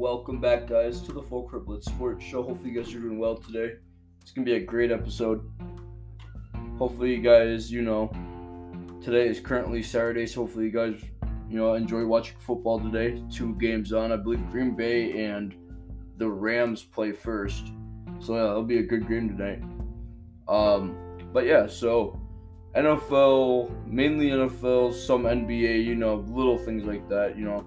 welcome back, guys, to the Full Court Blitz Sports Show. Hopefully, you guys are doing well today. It's gonna be a great episode. Hopefully, you guys, you know, today is currently Saturday, so hopefully, you guys, you know, enjoy watching football today. Two games on, I believe Green Bay and the Rams play first, so yeah, it'll be a good game tonight. Um, but yeah, so NFL, mainly NFL, some NBA, you know, little things like that, you know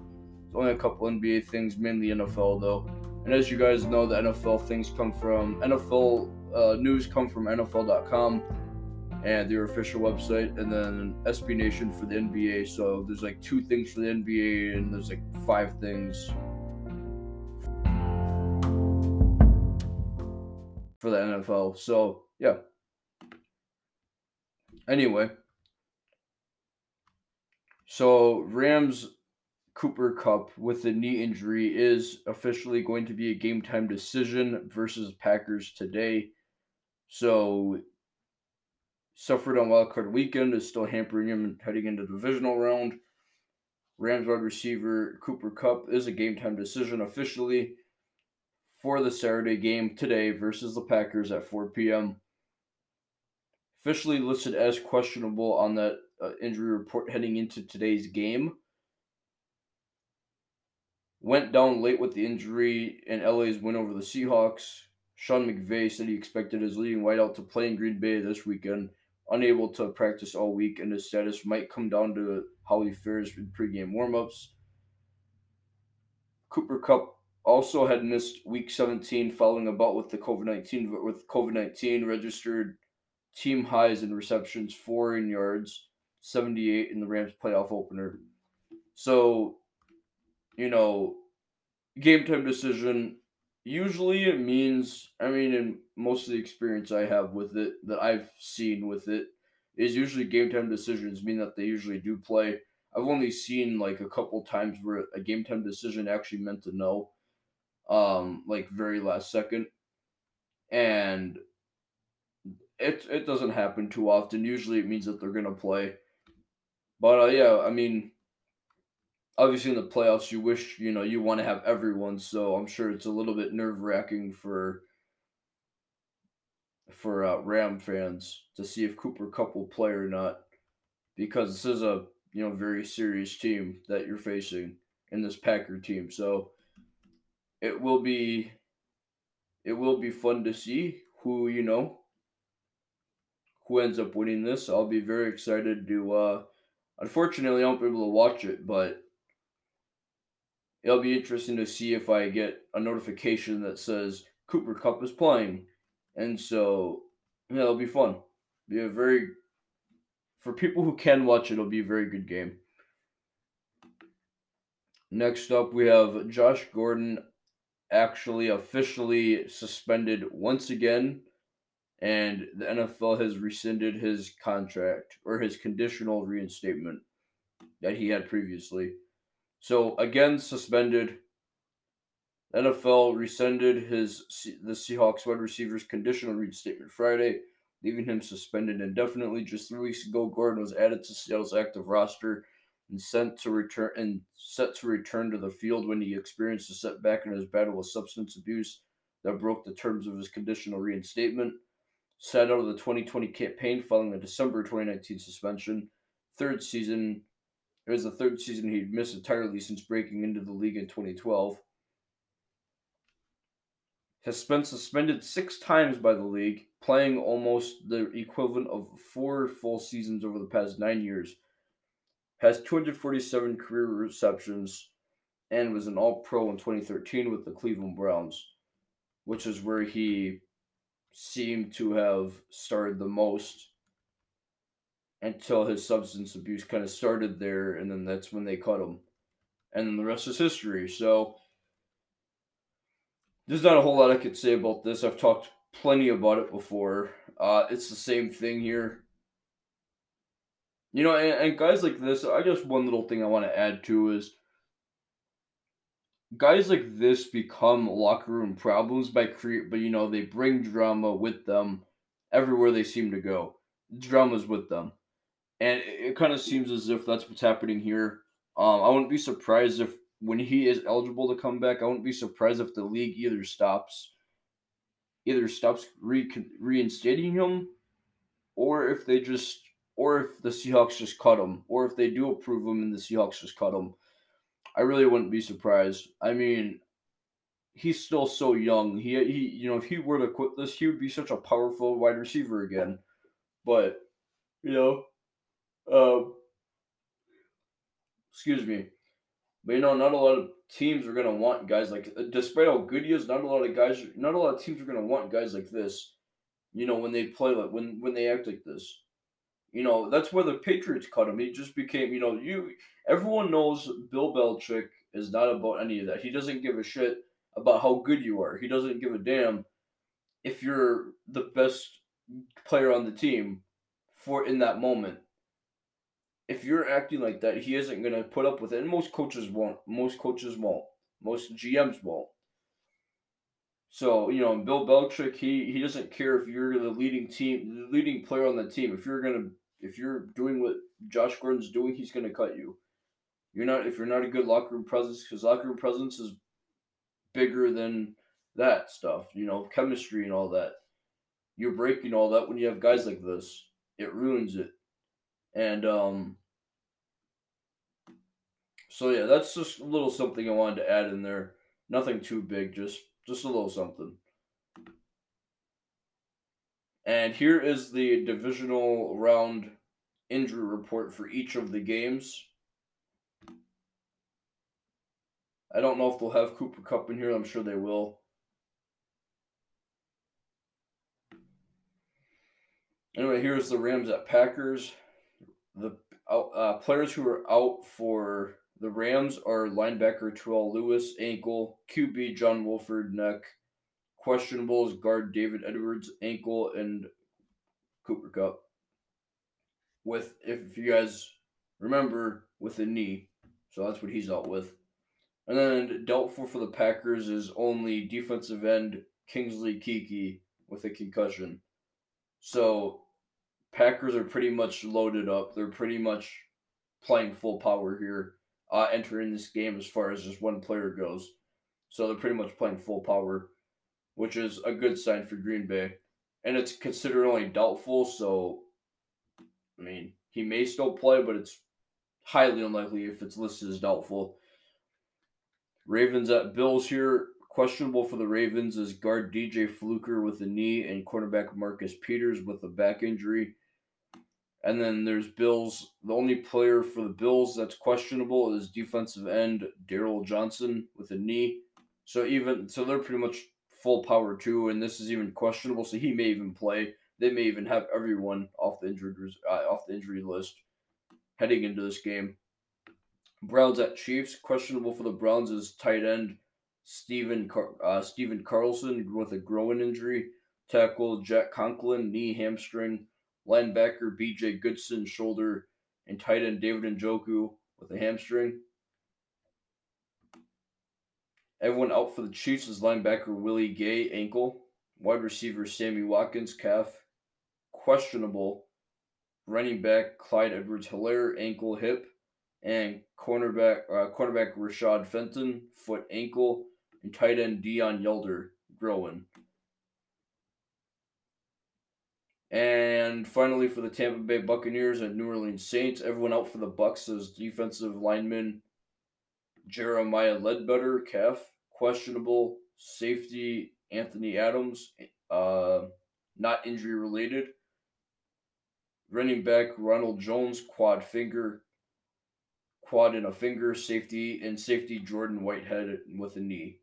only a couple NBA things, mainly NFL though. And as you guys know, the NFL things come from NFL uh, news come from NFL.com and their official website, and then SB Nation for the NBA. So there's like two things for the NBA, and there's like five things for the NFL. So yeah. Anyway, so Rams Cooper Kupp with the knee injury is officially going to be a game time decision versus Packers today. So suffered on wildcard weekend is still hampering him and heading into the divisional round. Rams wide receiver Cooper Kupp is a game time decision officially for the Saturday game today versus the Packers at 4 p.m. Officially listed as questionable on that uh, injury report heading into today's game went down late with the injury in LA's win over the Seahawks. Sean McVay said he expected his leading wideout to play in Green Bay this weekend, unable to practice all week, and his status might come down to how he fares in pregame warmups. Cooper Kupp also had missed Week 17 following a bout with the COVID 19 with COVID 19 registered team highs in receptions, four in yards, 78 in the Rams playoff opener. So you know, game time decision, usually it means, I mean, in most of the experience I have with it, that I've seen with it, is usually game time decisions mean that they usually do play. I've only seen like a couple times where a game time decision actually meant to know, um, like very last second, and it it doesn't happen too often. Usually, it means that they're gonna play. But uh, yeah, I mean, obviously in the playoffs you wish you know you want to have everyone so i'm sure it's a little bit nerve-wracking for for uh, ram fans to see if Cooper Kupp will play or not because this is a you know very serious team that you're facing in this packer team so it will be it will be fun to see who you know who ends up winning this. I'll be very excited to uh unfortunately i won't be able to watch it but it'll be interesting to see if I get a notification that says Cooper Kupp is playing. And so, yeah, it'll be fun. Be a very, for people who can watch it, it'll be a very good game. Next up, we have Josh Gordon actually officially suspended once again, and the NFL has rescinded his contract or his conditional reinstatement that he had previously. So again, suspended. NFL rescinded his the Seahawks wide receiver's conditional reinstatement Friday, leaving him suspended indefinitely. Just three weeks ago, Gordon was added to Seattle's active roster and sent to return and set to return to the field when he experienced a setback in his battle with substance abuse that broke the terms of his conditional reinstatement. Sat out of the 2020 campaign following the December 2019 suspension. Third season it was the third season he'd missed entirely since breaking into the league in 2012. Has been suspended six times by the league, playing almost the equivalent of four full seasons over the past nine years. Has 247 career receptions and was an All Pro in 2013 with the Cleveland Browns, which is where he seemed to have started the most until his substance abuse kind of started there, and then that's when they cut him. And then the rest is history. So there's not a whole lot I could say about this. I've talked plenty about it before. Uh, it's the same thing here. You know, and, and guys like this, I guess one little thing I want to add to is guys like this become locker room problems by create, but you know they bring drama with them everywhere they seem to go. Drama's with them and it, it kind of seems as if that's what's happening here. Um, I wouldn't be surprised if when he is eligible to come back, I wouldn't be surprised if the league either stops either stops re- reinstating him or if they just or if the Seahawks just cut him or if they do approve him and the Seahawks just cut him. I really wouldn't be surprised. I mean, he's still so young. He he you know, if he were to quit this, he would be such a powerful wide receiver again. But, you know, um excuse me. But you know, not a lot of teams are gonna want guys like, despite how good he is, not a lot of guys, not a lot of teams are gonna want guys like this. You know, when they play like when when they act like this. You know, that's where the Patriots cut him. He just became, you know, you everyone knows Bill Belichick is not about any of that. He doesn't give a shit about how good you are. He doesn't give a damn if you're the best player on the team for in that moment if you're acting like that, he isn't going to put up with it. And most coaches won't. Most coaches won't. Most GMs won't. So, you know, Bill Belichick, he, he doesn't care if you're the leading team, the leading player on the team. If you're to, if you're doing what Josh Gordon's doing, he's to cut you. You're not, if you're not a good locker room presence, because locker room presence is bigger than that stuff, you know, chemistry and all that. You're breaking all that when you have guys like this. It ruins it. And um so yeah, that's just a little something I wanted to add in there. Nothing too big, just just a little something. And here is the divisional round injury report for each of the games. I don't know if they'll have Cooper Kupp in here. I'm sure they will. Anyway, here's the Rams at Packers the uh, players who are out for the Rams are linebacker Terrell Lewis, ankle, QB John Wolford, neck, questionables guard David Edwards, ankle, and Cooper Kupp. With, if you guys remember, with a knee. So that's what he's out with. And then doubtful for the Packers is only defensive end Kingsley Keke with a concussion. So Packers are pretty much loaded up. They're pretty much playing full power here, uh, entering this game as far as just one player goes. So they're pretty much playing full power, which is a good sign for Green Bay. And it's considered only doubtful, so I mean, he may still play, but it's highly unlikely if it's listed as doubtful. Ravens at Bills here. Questionable for the Ravens is guard DJ Fluker with a knee and cornerback Marcus Peters with a back injury. And then there's Bills. The only player for the Bills that's questionable is defensive end Darryl Johnson with a knee. So even so, they're pretty much full power too. And this is even questionable, so he may even play. They may even have everyone off the injured uh, off the injury list heading into this game. Browns at Chiefs. Questionable for the Browns is tight end Stephen Car- uh, Stephen Carlson with a groin injury. Tackle Jack Conklin knee hamstring linebacker BJ Goodson shoulder, and tight end David Njoku with a hamstring. Everyone out for the Chiefs is linebacker Willie Gay, ankle. Wide receiver Sammy Watkins, calf. Questionable. Running back Clyde Edwards Helaire, ankle, hip. And cornerback uh, cornerback Rashad Fenton, foot, ankle. And tight end Deon Yelder, groin. And finally, for the Tampa Bay Buccaneers and New Orleans Saints, everyone out for the Bucks is defensive lineman Jeremiah Ledbetter, calf, questionable. Safety Anthony Adams, uh, not injury related. Running back Ronald Jones, quad finger, quad in a finger. Safety and safety Jordan Whitehead with a knee.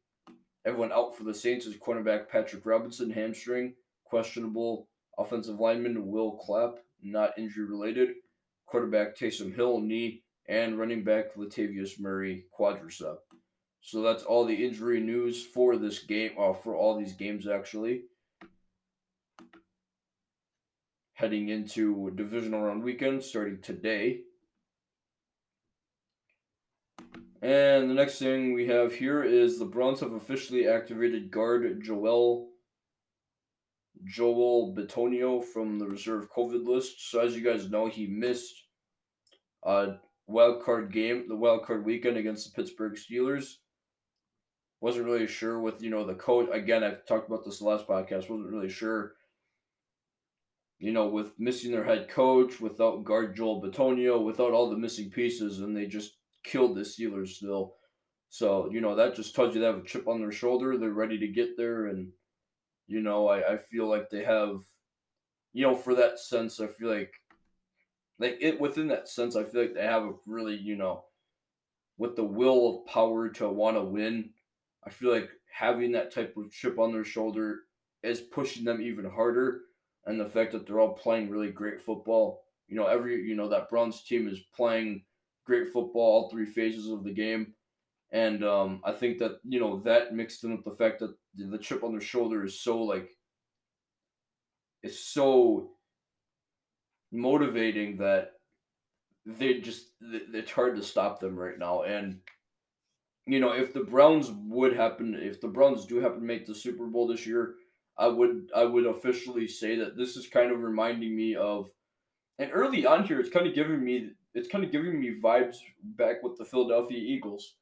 Everyone out for the Saints is cornerback Patrick Robinson, hamstring, questionable. Offensive lineman Will Clapp, not injury related. Quarterback Taysom Hill, knee. And running back Latavius Murray, quadricep. So that's all the injury news for this game, uh, for all these games actually. Heading into divisional round weekend starting today. And the next thing we have here is the Browns have officially activated guard Joel Joel Bitonio from the reserve COVID list. So as you guys know, he missed a wild card game, the wild card weekend against the Pittsburgh Steelers. Wasn't really sure with you know the coach. Again, I've talked about this last podcast. Wasn't really sure. You know, with missing their head coach, without guard Joel Bitonio, without all the missing pieces, and they just killed the Steelers still. So you know that just tells you they have a chip on their shoulder. They're ready to get there, and you know I, I feel like they have, you know, for that sense, I feel like like it within that sense, I feel like they have a really, you know, with the will of power to want to win. I feel like having that type of chip on their shoulder is pushing them even harder. And the fact that they're all playing really great football, you know, every you know that Browns team is playing great football all three phases of the game. And um, I think that you know that mixed in with the fact that the chip on their shoulder is so like it's so motivating that they just it's hard to stop them right now. And you know if the browns would happen if the browns do happen to make the super bowl this year i would i would officially say that this is kind of reminding me of and early on here it's kind of giving me it's kind of giving me vibes back with the philadelphia eagles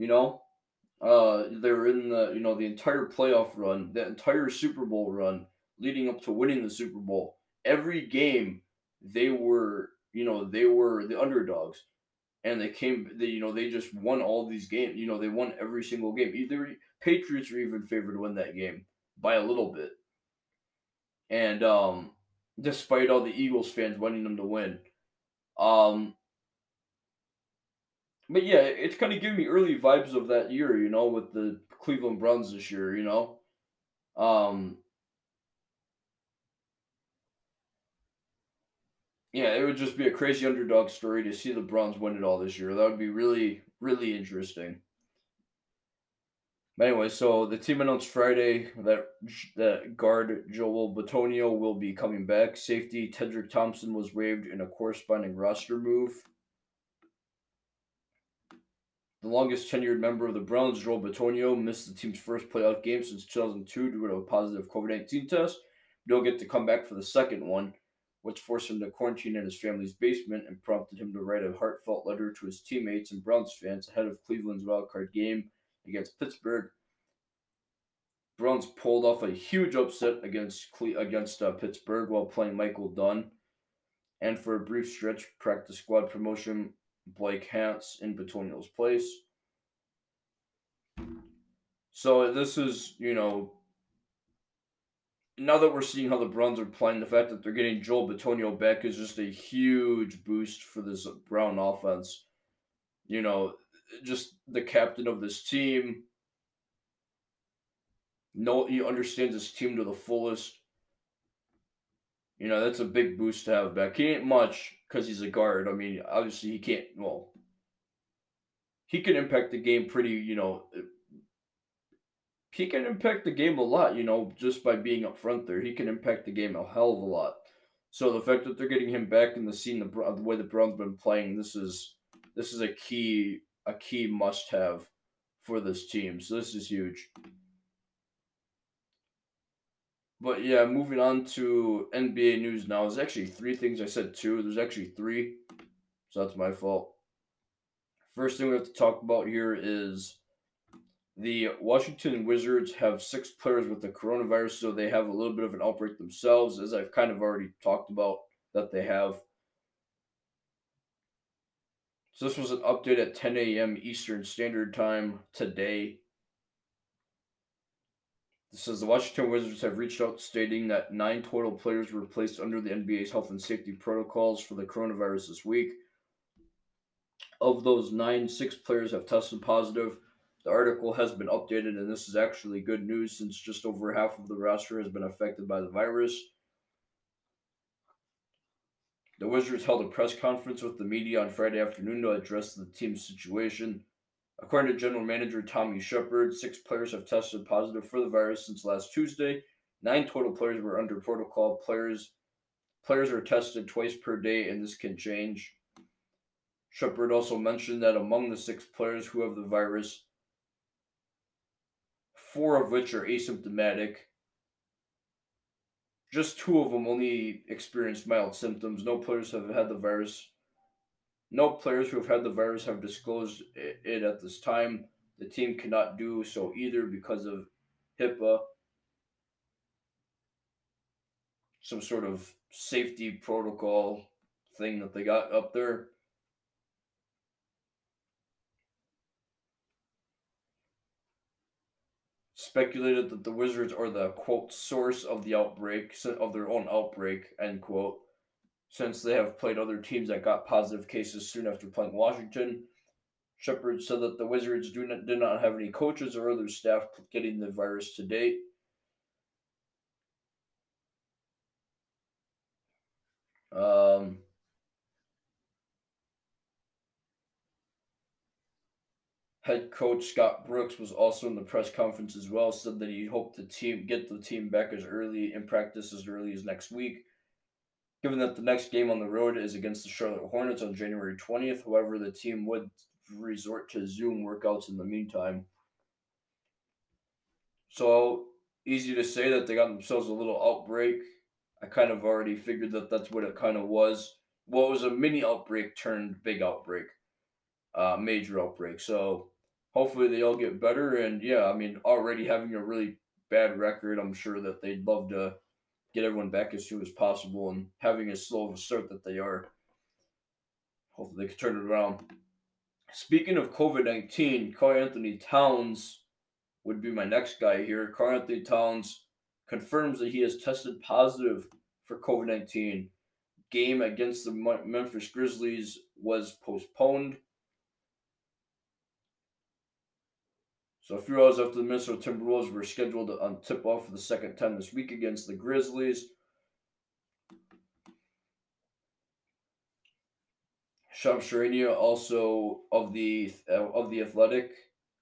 you know uh they're in the you know the entire playoff run the entire super bowl run leading up to winning the super bowl every game they were, you know, they were the underdogs. And they came, they, you know, they just won all these games. You know, they won every single game. Either Patriots were even favored to win that game by a little bit. And um, despite all the Eagles fans wanting them to win. Um, but yeah, it's kind of giving me early vibes of that year, you know, with the Cleveland Browns this year, you know. Um, yeah, it would just be a crazy underdog story to see the Browns win it all this year. That would be really, really interesting. But anyway, so the team announced Friday that that guard Joel Bitonio will be coming back. Safety Tedrick Thompson was waived in a corresponding roster move. The longest tenured member of the Browns, Joel Bitonio, missed the team's first playoff game since 2002 due to a positive COVID 19 test. He'll get to come back for the second one which forced him to quarantine in his family's basement and prompted him to write a heartfelt letter to his teammates and Browns fans ahead of Cleveland's wildcard game against Pittsburgh. Browns pulled off a huge upset against Cle- against uh, Pittsburgh while playing Michael Dunn, and for a brief stretch, practice squad promotion Blake Hance in Bitonio's place. So this is, you know, now that we're seeing how the Browns are playing, the fact that they're getting Joel Bitonio back is just a huge boost for this Brown offense. You know, just the captain of this team. No, he understands his team to the fullest. You know, that's a big boost to have back. He ain't much because he's a guard. I mean, obviously he can't. Well, he can impact the game pretty. You know, eh, he can impact the game a lot, you know, just by being up front there. He can impact the game a hell of a lot. So the fact that they're getting him back in the scene, the, the way the Browns been playing, this is this is a key a key must have for this team. So this is huge. But yeah, moving on to NBA news now. There's actually three things I said two. There's actually three. So that's my fault. First thing we have to talk about here is the Washington Wizards have six players with the coronavirus, so they have a little bit of an outbreak themselves, as I've kind of already talked about that they have. So this was an update at 10 a.m. Eastern Standard Time today. This says the Washington Wizards have reached out stating that nine total players were placed under the NBA's health and safety protocols for the coronavirus this week. Of those nine, six players have tested positive the article has been updated, and this is actually good news since just over half of the roster has been affected by the virus. The Wizards held a press conference with the media on Friday afternoon to address the team's situation. According to General Manager Tommy Shepard, six players have tested positive for the virus since last Tuesday. Nine total players were under protocol. Players players are tested twice per day, and this can change. Shepard also mentioned that among the six players who have the virus, four of which are asymptomatic. Just two of them only experienced mild symptoms. No players have had the virus No players who have had the virus have disclosed it at this time. The team cannot do so either because of HIPAA, some sort of safety protocol thing that they got up there. Speculated that the Wizards are the quote source of the outbreak of their own outbreak end quote, since they have played other teams that got positive cases soon after playing Washington. Shepard said that the Wizards do not, did not have any coaches or other staff getting the virus to date. Um, head coach Scott Brooks was also in the press conference as well. Said that he hoped the team get the team back as early in practice as early as next week. Given that the next game on the road is against the Charlotte Hornets on January 20th, however, the team would resort to Zoom workouts in the meantime. So easy to say that they got themselves a little outbreak. I kind of already figured that that's what it kind of was. Well, was a mini outbreak turned big outbreak, uh, major outbreak. So hopefully they all get better. And yeah, I mean, already having a really bad record, I'm sure that they'd love to get everyone back as soon as possible. And having as slow of a start that they are, hopefully they can turn it around. Speaking of COVID 19, Karl-Anthony Towns would be my next guy here. Karl-Anthony Towns confirms that he has tested positive for COVID 19. Game against the Memphis Grizzlies was postponed. So a few hours after the Minnesota Timberwolves were scheduled on tip off for the second time this week against the Grizzlies. Shams Charania, also of the uh, of the Athletic,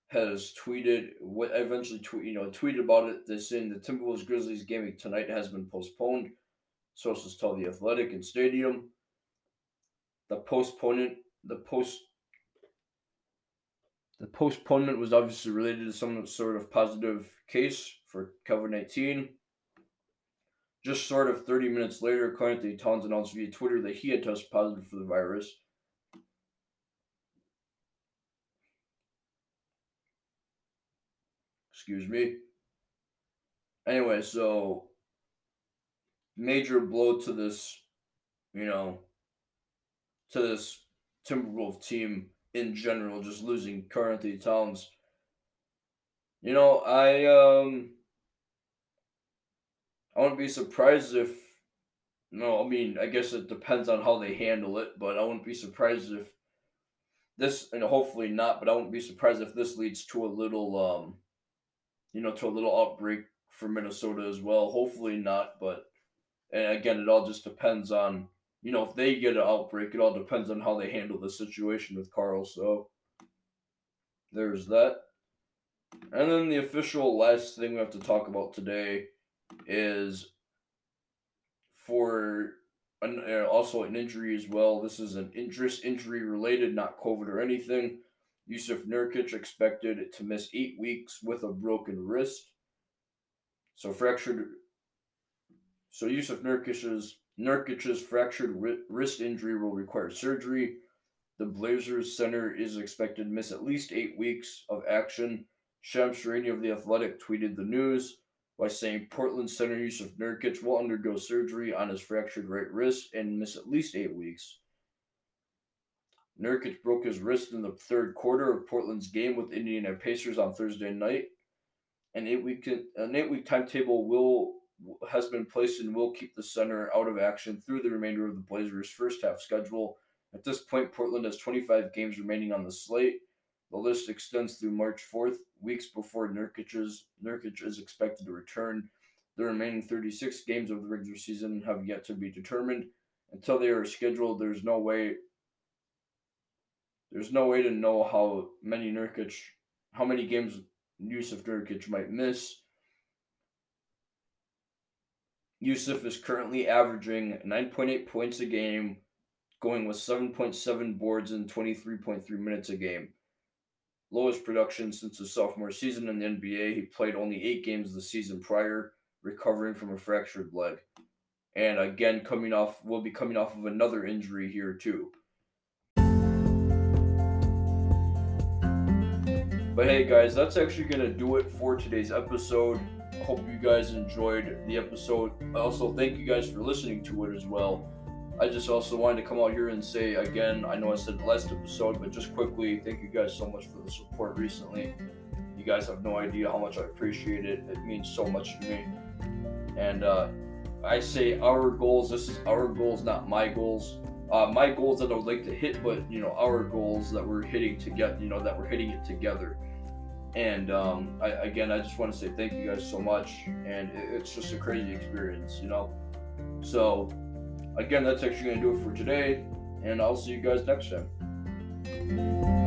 has tweeted what eventually tweet you know tweeted about it. This in the Timberwolves Grizzlies game tonight has been postponed. Sources tell the Athletic and Stadium. The postponement the post the postponement was obviously related to some sort of positive case for COVID nineteen. Just sort of 30 minutes later, Karl-Anthony Towns announced via Twitter that he had tested positive for the virus. Excuse me. Anyway, so major blow to this, you know, to this Timberwolf team in general, just losing Karl-Anthony Towns. You know, I um I wouldn't be surprised if no, I mean, I guess it depends on how they handle it, but I wouldn't be surprised if this and hopefully not, but I wouldn't be surprised if this leads to a little um you know, to a little outbreak for Minnesota as well. Hopefully not, but and again, it all just depends on you know if they get an outbreak. It all depends on how they handle the situation with Karl. So there's that. And then the official last thing we have to talk about today is for an, uh, also an injury as well. This is an interest injury related, not COVID or anything. Jusuf Nurkic expected to miss eight weeks with a broken wrist. So fractured. So Jusuf Nurkic's Nurkic's fractured wrist injury will require surgery. The Blazers center is expected to miss at least eight weeks of action. Shams Charania of The Athletic tweeted the news by saying Portland center Jusuf Nurkic will undergo surgery on his fractured right wrist and miss at least eight weeks. Nurkic broke his wrist in the third quarter of Portland's game with Indiana Pacers on Thursday night. An eight week an eight week timetable will has been placed and will keep the center out of action through the remainder of the Blazers' first half schedule. At this point, Portland has 25 games remaining on the slate. The list extends through March 4th, weeks before Nurkic's, Nurkic is expected to return. The remaining 36 games of the regular season have yet to be determined. Until they are scheduled, there's no way there's no way to know how many Nurkic, how many games Jusuf Nurkic might miss. Jusuf is currently averaging 9.8 points a game, going with 7.7 boards in 23.3 minutes a game. Lowest production since his sophomore season in the NBA. He played only eight games the season prior, recovering from a fractured leg. And again, coming off, will be coming off of another injury here, too. But hey, guys, that's actually going to do it for today's episode. Hope you guys enjoyed the episode. I also, thank you guys for listening to it as well. I just also wanted to come out here and say again, I know I said the last episode, but just quickly, thank you guys so much for the support recently. You guys have no idea how much I appreciate it. It means so much to me. And uh, I say our goals. This is our goals, not my goals. Uh, my goals that I would like to hit, but you know our goals that we're hitting together. You know that we're hitting it together. And um, I, again, I just want to say thank you guys so much. And it, it's just a crazy experience, you know. So again, that's actually going to do it for today. And I'll see you guys next time.